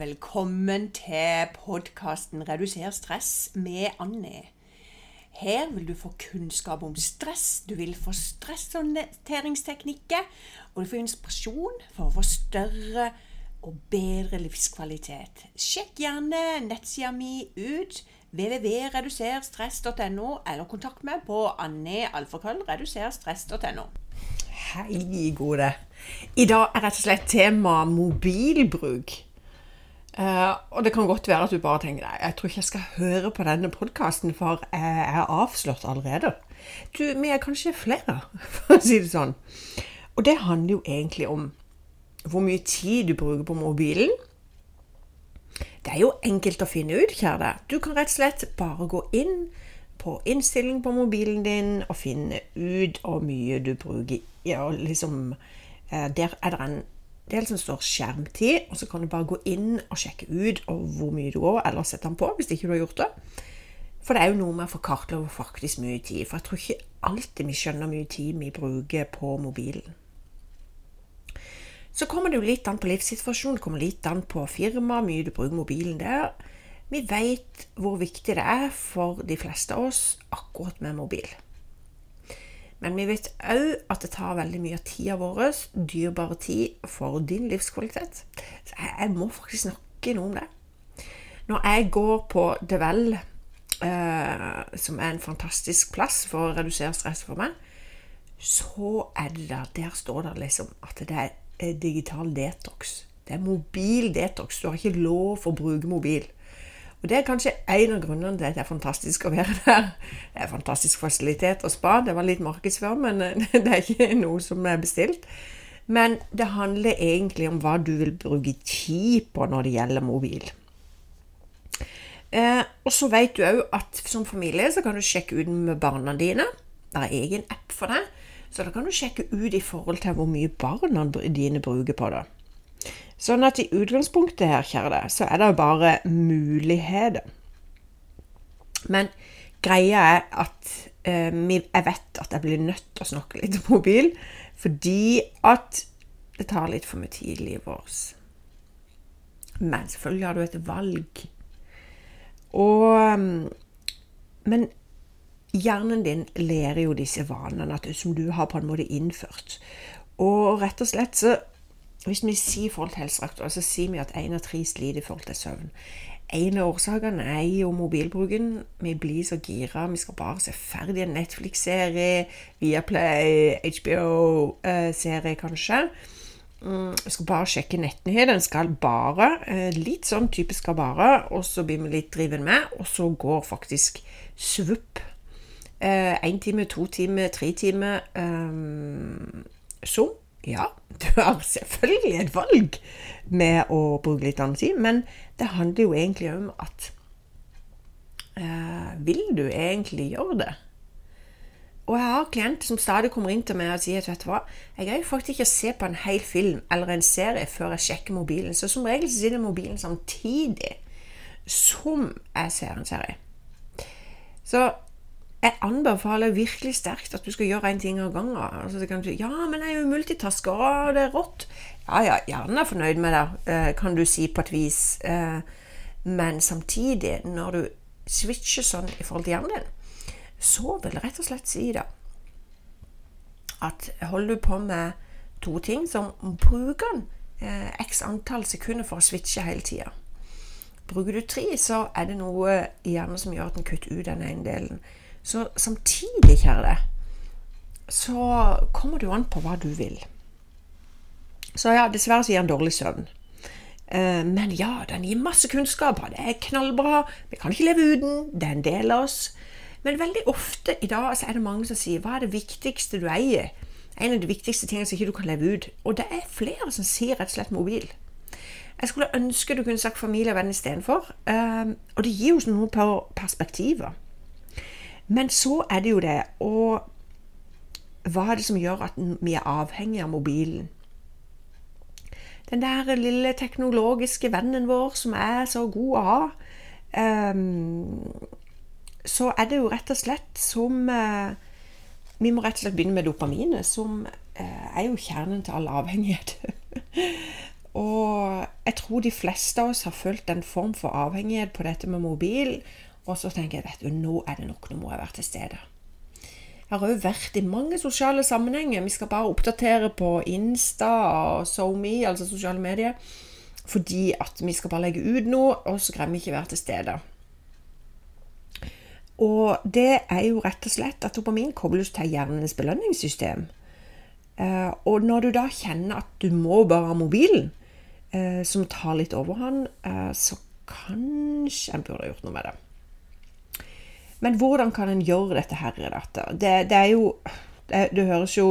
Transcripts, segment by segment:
Velkommen til podkasten 'Reduser stress' med Anne. Her vil du få kunnskap om stress, du vil få stresshåndteringsteknikker, og du får inspirasjon for å få større og bedre livskvalitet. Sjekk gjerne nettsida mi ut www.reduserstress.no, eller kontakt meg på annealfakrøllreduserstress.no. Hei, gode. I dag er rett og slett tema mobilbruk. Uh, og det kan godt være at du bare tenker nei, jeg tror ikke jeg skal høre på denne podkasten, for jeg er avslørt allerede. Du, vi er kanskje flere, for å si det sånn. Og det handler jo egentlig om hvor mye tid du bruker på mobilen. Det er jo enkelt å finne ut, kjære. Du kan rett og slett bare gå inn på innstilling på mobilen din og finne ut hvor mye du bruker. Ja, liksom, uh, der er det en del liksom står skjermtid, og så kan du bare gå inn og sjekke ut hvor mye du går, eller sette den på hvis ikke du har gjort det. For det er jo noe med å få kartlagt faktisk mye tid. For jeg tror ikke alltid vi skjønner hvor mye tid vi bruker på mobilen. Så kommer det jo litt an på livssituasjonen, det kommer litt an på firma, mye du bruker mobilen der. Vi vet hvor viktig det er for de fleste av oss akkurat med mobil. Men vi vet òg at det tar veldig mye av tida vår, dyrebare tid, for din livskvalitet. Så jeg må faktisk snakke noe om det. Når jeg går på Devel, eh, som er en fantastisk plass for å redusere stress for meg, så er det der Der står det liksom at det er digital detox. Det er mobil detox. Du har ikke lov å bruke mobil. Og Det er kanskje en av grunnene til at det er fantastisk å være der. Det er fantastisk fasilitet og spa. Det var litt markedsfør, men eh, det er ikke noe som er bestilt. Men det handler egentlig om hva du vil bruke tid på når det gjelder mobil. Eh, og så vet du òg at som familie så kan du sjekke ut med barna dine. Det er egen app for det. Så da kan du sjekke ut i forhold til hvor mye barna dine bruker på det. Sånn at i utgangspunktet her, kjære deg, så er det bare muligheter. Men greia er at eh, jeg vet at jeg blir nødt til å snakke litt om mobil, fordi at det tar litt for mye tid i livet vårt. Men selvfølgelig har du et valg. Og Men hjernen din lærer jo disse vanene som du har på en måte innført. Og rett og slett så hvis vi sier forhold til helseaktuell, så sier vi at én av tre sliter i forhold til søvn. En av årsakene er jo mobilbruken. Vi blir så gira. Vi skal bare se ferdig en Netflix-serie, Viaplay, HBO-serie kanskje. Mm, vi skal bare sjekke nettnyhetene. Skal bare. Eh, litt sånn typisk skal bare. Og så blir vi litt driven med, og så går faktisk svupp. Én eh, time, to time, tre time. Um, som ja, du har selvfølgelig et valg med å bruke litt tid, men det handler jo egentlig om at eh, Vil du egentlig gjøre det? Og jeg har klienter som stadig kommer inn til meg og sier at vet du hva, jeg greier faktisk ikke å se på en hel film eller en serie før jeg sjekker mobilen. Så som regel så sitter mobilen samtidig som jeg ser en serie. Så jeg anbefaler virkelig sterkt at du skal gjøre én ting av gangen. Altså, kan du, ja, men jeg er jo multitasker, og det er rått. Ja, ja, gjerne er fornøyd med det, eh, kan du si på et vis. Eh, men samtidig, når du switcher sånn i forhold til hjernen din, så vil jeg rett og slett si det at holder du på med to ting, som bruker eh, x antall sekunder for å switche hele tida. Bruker du tre, så er det noe i hjernen som gjør at den kutter ut den ene delen. Så samtidig, kjære deg, så kommer det jo an på hva du vil. Så ja, dessverre så gir den dårlig søvn. Eh, men ja, den gir masse kunnskap. Det er knallbra. Vi kan ikke leve uten. Det er en del av oss. Men veldig ofte i dag så er det mange som sier hva er det viktigste du eier? En av de viktigste tingene som ikke du kan leve ut. Og det er flere som sier rett og slett mobil. Jeg skulle ønske du kunne sagt familie og venn istedenfor. Eh, og det gir jo noen perspektiver. Men så er det jo det Og hva er det som gjør at vi er avhengig av mobilen? Den der lille teknologiske vennen vår som er så god å ha. Um, så er det jo rett og slett som uh, Vi må rett og slett begynne med dopaminet, som uh, er jo kjernen til all avhengighet. Og jeg tror de fleste av oss har følt en form for avhengighet på dette med mobil. Og så tenker jeg vet du, nå er det nok, nå må jeg være til stede. Jeg har òg vært i mange sosiale sammenhenger. Vi skal bare oppdatere på Insta og SoMe, altså sosiale medier, fordi at vi skal bare legge ut noe, og så greier vi ikke være til stede. Og det er jo rett og slett at dopamin kobles til hjernenes belønningssystem. Eh, og når du da kjenner at du må bare ha mobilen, eh, som tar litt overhånd, eh, så kanskje en burde gjort noe med det. Men hvordan kan en gjøre dette her, datter? Det, det er jo det, det, høres jo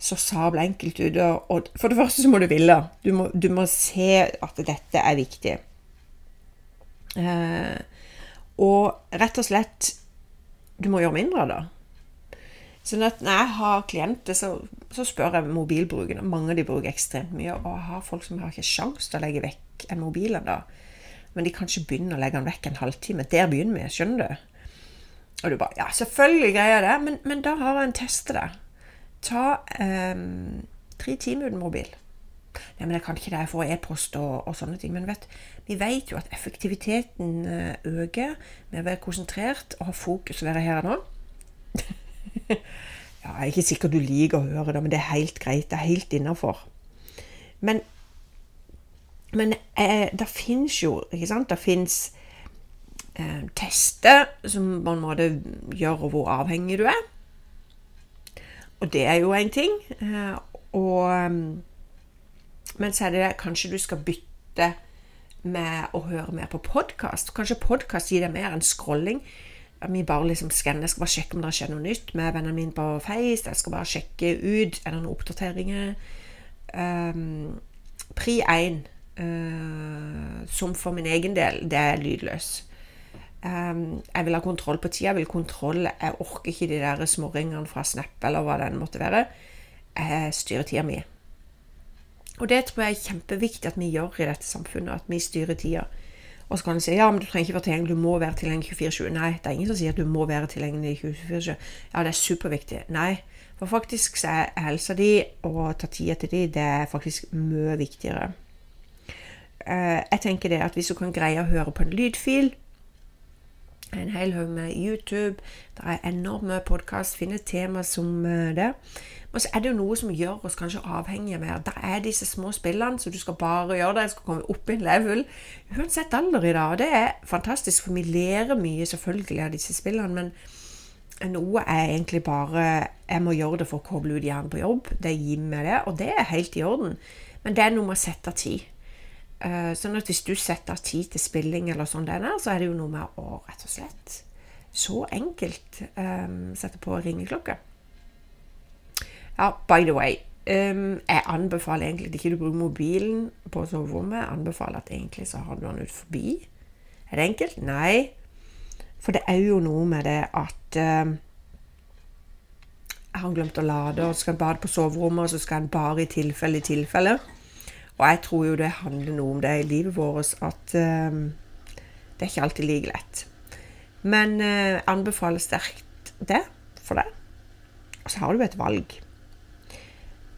så sabla enkelt ut. Og for det første så må du ville. Du må, du må se at dette er viktig. Eh, og rett og slett Du må gjøre mindre av det. Sånn når jeg har klienter, så, så spør jeg mobilbruken. Mange av de bruker ekstremt mye. Og jeg har folk som har ikke sjans til å legge vekk en mobil ennå. Men de kan ikke begynne å legge den vekk en halvtime. Der begynner vi. Skjønner du? Og du bare Ja, selvfølgelig greier jeg det, men, men da har jeg en test det. Ta eh, tre timer uten mobil. Nei, men jeg kan ikke det, jeg får e-post og, og, sånne ting. Men vet, vi vet jo at effektiviteten eh, øker med å være konsentrert og ha fokus og være her nå. ja, jeg er ikke sikker du liker å høre det, men det er helt greit. Det er helt innafor. Men, men eh, det fins jo ikke sant? Det fins eh, tester som på en måte gjør hvor avhengig du er. Og det er jo en ting. Eh, og men så er det kanskje du skal bytte med å høre mer på podkast. Kanskje podkast gir deg mer enn scrolling. Vi bare liksom skanner. Jeg skal bare sjekke om det skjer noe nytt med vennene mine på Face. Jeg skal bare sjekke ut er det noen oppdateringer. Um, pri 1, uh, eh, som for min egen del, det er lydløs. Um, jeg vil ha kontroll på tida. Jeg vil kontroll. Jeg orker ikke de der småringene fra Snap eller hva det måtte være. Jeg styrer tida mi. Og det tror jeg er kjempeviktig at vi gjør i dette samfunnet, at vi styrer tida. Og så kan en si ja, men du trenger ikke være tilgjengelig, du må være tilgjengelig 24-7. Nei, det er ingen som sier at du må være tilgjengelig 24-7. Ja, det er superviktig. Nei, for faktisk så er helsa di og ta tida til de, det er faktisk mye viktigere. Eh, jeg tenker det at hvis du kan greie å høre på en lydfil en hel haug med YouTube. Det er enorme podkast. Finne tema som eh, det. Og så er det jo noe som gjør oss kanskje avhengige mer. Det er disse små spillene, så du skal bare gjøre det. Jeg skal komme opp i en level. Uansett alder i dag. Og det er fantastisk, for vi lærer mye selvfølgelig av disse spillene. Men noe er egentlig bare Jeg må gjøre det for å koble ut hjernen på jobb. Det gir meg det, og det er helt i orden. Men det er noe med å sette tid. Eh, sånn at hvis du setter tid til spilling, eller sånn det er, så er det jo noe med å rett og slett så enkelt um, sette på ringeklokke. Ja, by the way. Um, jeg anbefaler egentlig at ikke du bruker mobilen på soverommet. Jeg anbefaler at egentlig så har du den ut forbi. Er det enkelt? Nei. For det er jo noe med det at um, jeg har glemt å lade, og så skal en bade på soverommet, og så skal en bare i tilfelle i tilfelle. Og jeg tror jo det handler noe om det i livet vårt at eh, det er ikke alltid like lett. Men eh, anbefaler sterkt det for deg. Og så har du et valg.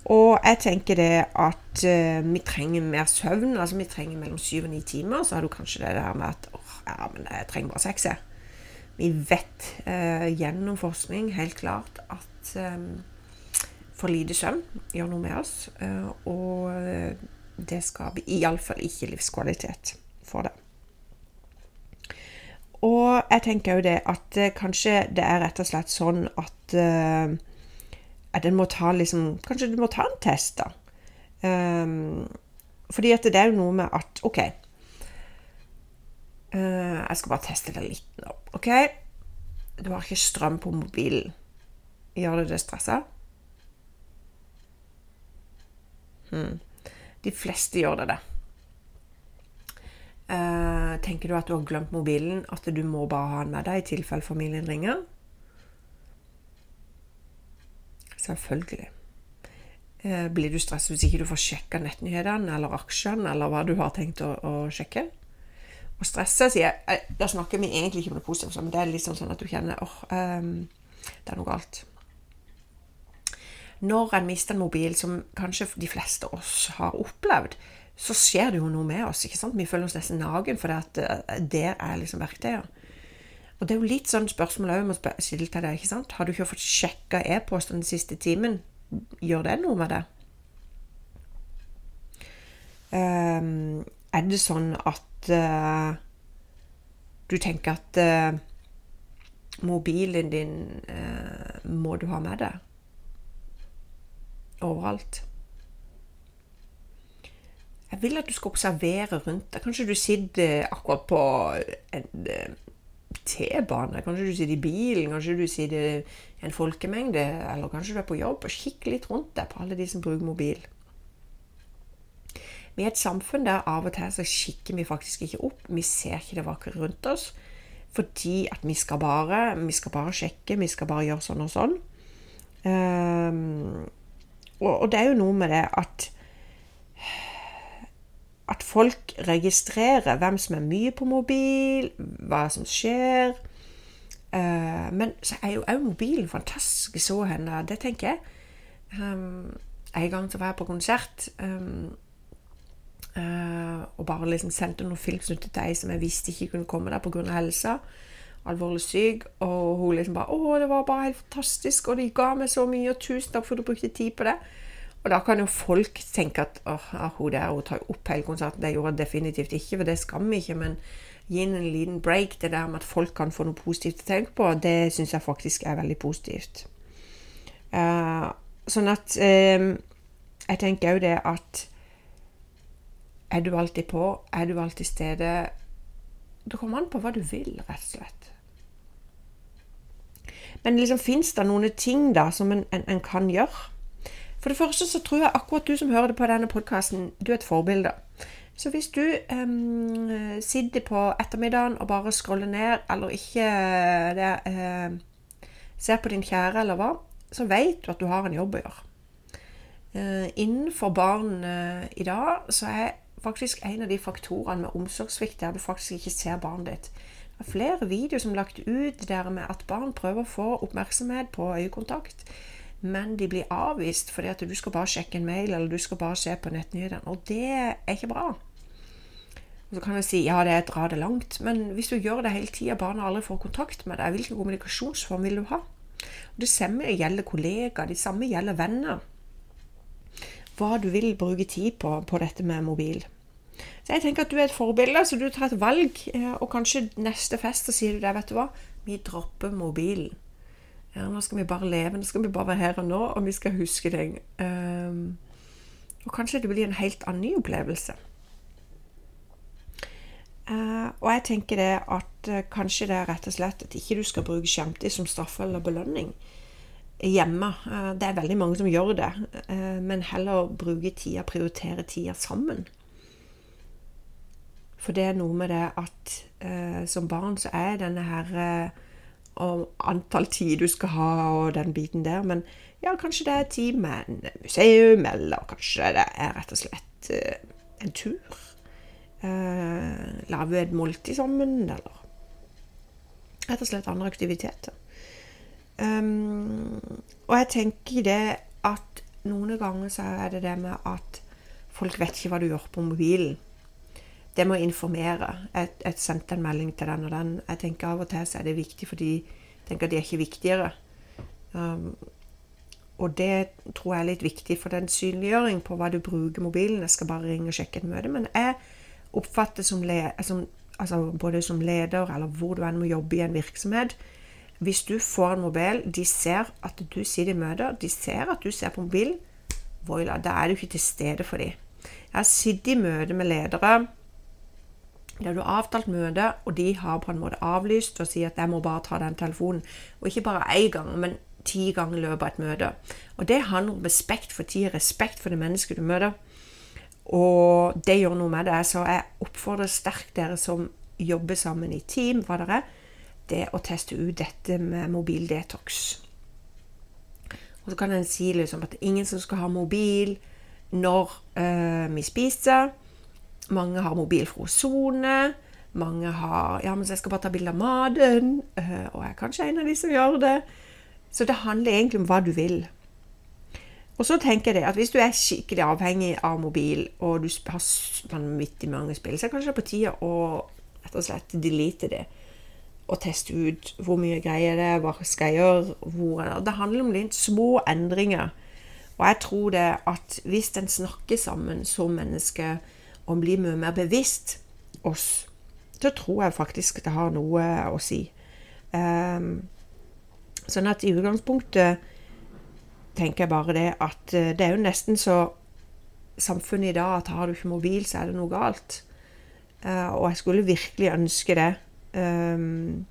Og jeg tenker det at eh, vi trenger mer søvn. Altså vi trenger mellom syv og ni timer. Så har du kanskje det der med at åh, ja, men jeg trenger bare seks. Vi vet eh, gjennom forskning helt klart at um, for lite søvn gjør noe med oss. Uh, og det skaper iallfall ikke livskvalitet for deg. Og jeg tenker jo det at uh, kanskje det er rett og slett sånn at, uh, den må ta liksom Kanskje du må ta en test, da. Um, fordi at det er jo noe med at OK uh, Jeg skal bare teste det litt nå. OK? Du har ikke strøm på mobilen. Gjør det deg stressa? Hmm. De fleste gjør det. det. Uh, tenker du at du har glemt mobilen, at du må bare ha den med deg i tilfelle familien ringer? Selvfølgelig. Uh, blir du stresset hvis ikke du får sjekka nettnyhetene eller aksjene eller hva du har tenkt å, å sjekke? Og stresse, sier jeg eh, Da snakker vi egentlig ikke om det positive, men det er litt sånn at du kjenner åh, oh, um, det er noe galt. Når en mister en mobil, som kanskje de fleste av oss har opplevd, så skjer det jo noe med oss. ikke sant? Vi føler oss nesten nagen, for det, at der er liksom verktøyet. Og det er jo litt sånn spørsmål òg må stille til deg. ikke sant? Har du ikke fått sjekka e-posten den siste timen? Gjør det noe med det? Um, er det sånn at uh, du tenker at uh, mobilen din uh, må du ha med deg overalt? Jeg vil at du skal observere rundt deg. Kanskje du sitter akkurat på en T-bane. Kanskje du sitter i bilen, kanskje du sitter i en folkemengde, eller kanskje du er på jobb. og Kikk litt rundt deg på alle de som bruker mobil. Vi er et samfunn der av og til så kikker vi faktisk ikke opp. Vi ser ikke det vakre rundt oss. Fordi at vi skal bare vi skal bare sjekke, vi skal bare gjøre sånn og sånn. Um, og, og, det er jo noe med det at at folk registrerer hvem som er mye på mobil, hva som skjer. Uh, men så er jo òg mobilen fantastisk. Så henne, det tenker jeg. Um, en gang så var jeg på konsert. Um, Uh, og bare liksom sendte noen filmsnutter til ei som jeg visste ikke kunne komme der pga. helsa. Alvorlig syk. Og hun liksom bare 'Å, det var bare helt fantastisk, og de ga meg så mye, og tusen takk for at du brukte tid på det'. Og da kan jo folk tenke at åh, hun der hun tar opp hele konserten. Det gjorde jeg definitivt ikke, for det skammer ikke. Men gi en liten break. Det der med at folk kan få noe positivt å tenke på, det syns jeg faktisk er veldig positivt. Uh, sånn at uh, Jeg tenker òg det at er du alltid på? Er du alltid stede? Det kommer an på hva du vil, rett og slett. Men liksom, fins det noen ting da som en, en, en, kan gjøre? For det første så tror jeg akkurat du som hører det på denne podkasten, du er et forbilde. Så hvis du um, sitter på ettermiddagen og bare scroller ned, eller ikke det, uh, ser på din kjære eller hva, så vet du at du har en jobb å gjøre. Uh, innenfor barn uh, i dag så er faktisk en av de faktorene med omsorgssvikt der du faktisk ikke ser barnet ditt. Det er flere videoer som er lagt ut der med at barn prøver å få oppmerksomhet på øyekontakt, men de blir avvist fordi at du skal bare sjekke en mail eller du skal bare se på nettnyhetene. Og det er ikke bra. Så kan jeg si ja, det er dra det langt, men hvis du gjør det hele tida, barna aldri får kontakt med deg, hvilken kommunikasjonsform vil du ha? Og det samme gjelder kollegaer, det samme gjelder venner. Hva du vil bruke tid på på dette med mobil. Så jeg tenker at du er et forbilde, så du tar et valg, eh, og kanskje neste fest så sier du det, vet du hva, vi dropper mobilen. Ja, nå skal vi bare leve, nå skal vi bare være her og nå, og vi skal huske ting. Um, og kanskje det blir en helt annen opplevelse. Uh, og jeg tenker det at uh, kanskje det er rett og slett at ikke du skal bruke skjemtid som straff eller belønning hjemme. Uh, det er veldig mange som gjør det, men heller bruke tida, prioritere tida sammen. For det er noe med det at eh, som barn så er denne her eh, og antall tid du skal ha, og den biten der. Men ja, kanskje det er tid med en museum, eller kanskje det er rett og slett eh, en tur. Eh, lage et måltid sammen, eller rett og slett andre aktiviteter. Um, og jeg tenker det at noen ganger så er det det med at folk vet ikke hva du gjør på mobilen det må informere. Jeg, jeg sendte en melding til den og den. Jeg tenker Av og til så er det viktig fordi jeg tenker de er ikke viktigere. Um, og det tror jeg er litt viktig for den synliggjøring på hva du bruker mobilen. Jeg skal bare ringe og sjekke et møte. Men jeg oppfatter som, som altså både som leder eller hvor du enn må jobbe i en virksomhet Hvis du får en mobil, de ser at du sitter i møter, de ser at du ser på mobilen, voila, da er du ikke til stede for dem. Jeg har sittet i møte med ledere der du har avtalt møte, og de har på en måte avlyst og sier at 'jeg må bare ta den telefonen'. Og ikke bare én gang, men ti ganger i løpet av et møte. Og det handler om respekt for tid, respekt for det mennesket du møter. Og det gjør noe med det. Så jeg oppfordrer sterkt dere som jobber sammen i team, hva dere er, det å teste ut dette med mobildetox. Og så kan en si liksom at ingen som skal ha mobil når øh, vi spiser. Mange har mobilfro sone. Mange har Ja, men jeg skal bare ta bilde av maten. Eh, og jeg er kanskje en av de som gjør det. Så det handler egentlig om hva du vil. Og så tenker jeg det at hvis du er skikkelig avhengig av mobil, og du har vanvittig mange spill, så er det kanskje på tide å rett og slett delete det. Og teste ut hvor mye greier det er, hva skal jeg gjøre, hvor er det Det handler om litt små endringer. Og jeg tror det at hvis en snakker sammen som menneske og blir mye mer bevisst oss, så tror jeg faktisk det har noe å si. Um, sånn at i utgangspunktet tenker jeg bare det at eh, det er jo nesten så samfunnet i dag at har du ikke mobil, så er det noe galt. Uh, og jeg skulle virkelig ønske det. Um,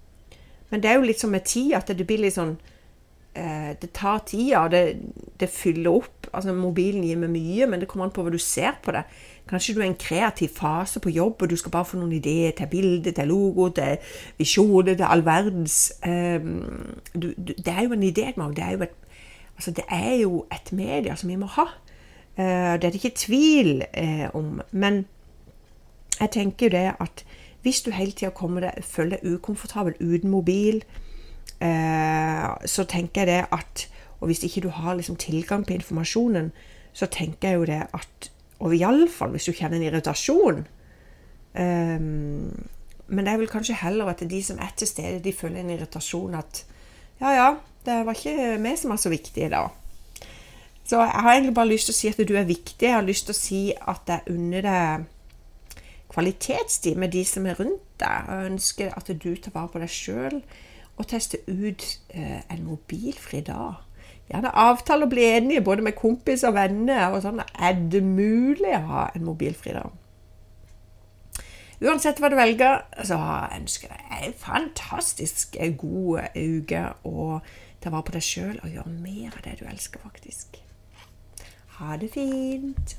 men det er jo litt som med tid, at det blir litt sånn uh, Det tar tida, og det, det, fyller opp. Altså Mobilen gir meg mye, men det kommer an på hva du ser på det. Kanskje du er i en kreativ fase på jobb, og du skal bare få noen ideer til bilde, til logo, til visjoner, til all verdens um, du, du, Det er jo en idé, Det er jo et Altså, det er jo et media som vi må ha. Uh, det er det ikke tvil uh, om. Men jeg tenker jo det at hvis du hele tida føler deg ukomfortabel uten mobil, uh, så tenker jeg det at Og hvis ikke du har liksom tilgang på informasjonen, så tenker jeg jo det at Og iallfall hvis du kjenner en irritasjon um, Men det er vel kanskje heller at de som er til stede, de føler en irritasjon at ja, ja, det var ikke vi som var så viktige da. Så jeg har egentlig bare lyst til å si at du er viktig. Jeg har lyst til å si at jeg unner deg kvalitetstid med de som er rundt deg. Jeg ønsker at du tar vare på deg sjøl og tester ut eh, en mobilfri dag. Gjerne avtale å bli enige både med kompiser og venner. og sånn. Er det mulig å ha en mobilfri dag? Uansett hva du velger, så ønsker jeg deg en fantastisk god uke. og Ta vare på deg sjøl og gjør mer av det du elsker, faktisk. Ha det fint.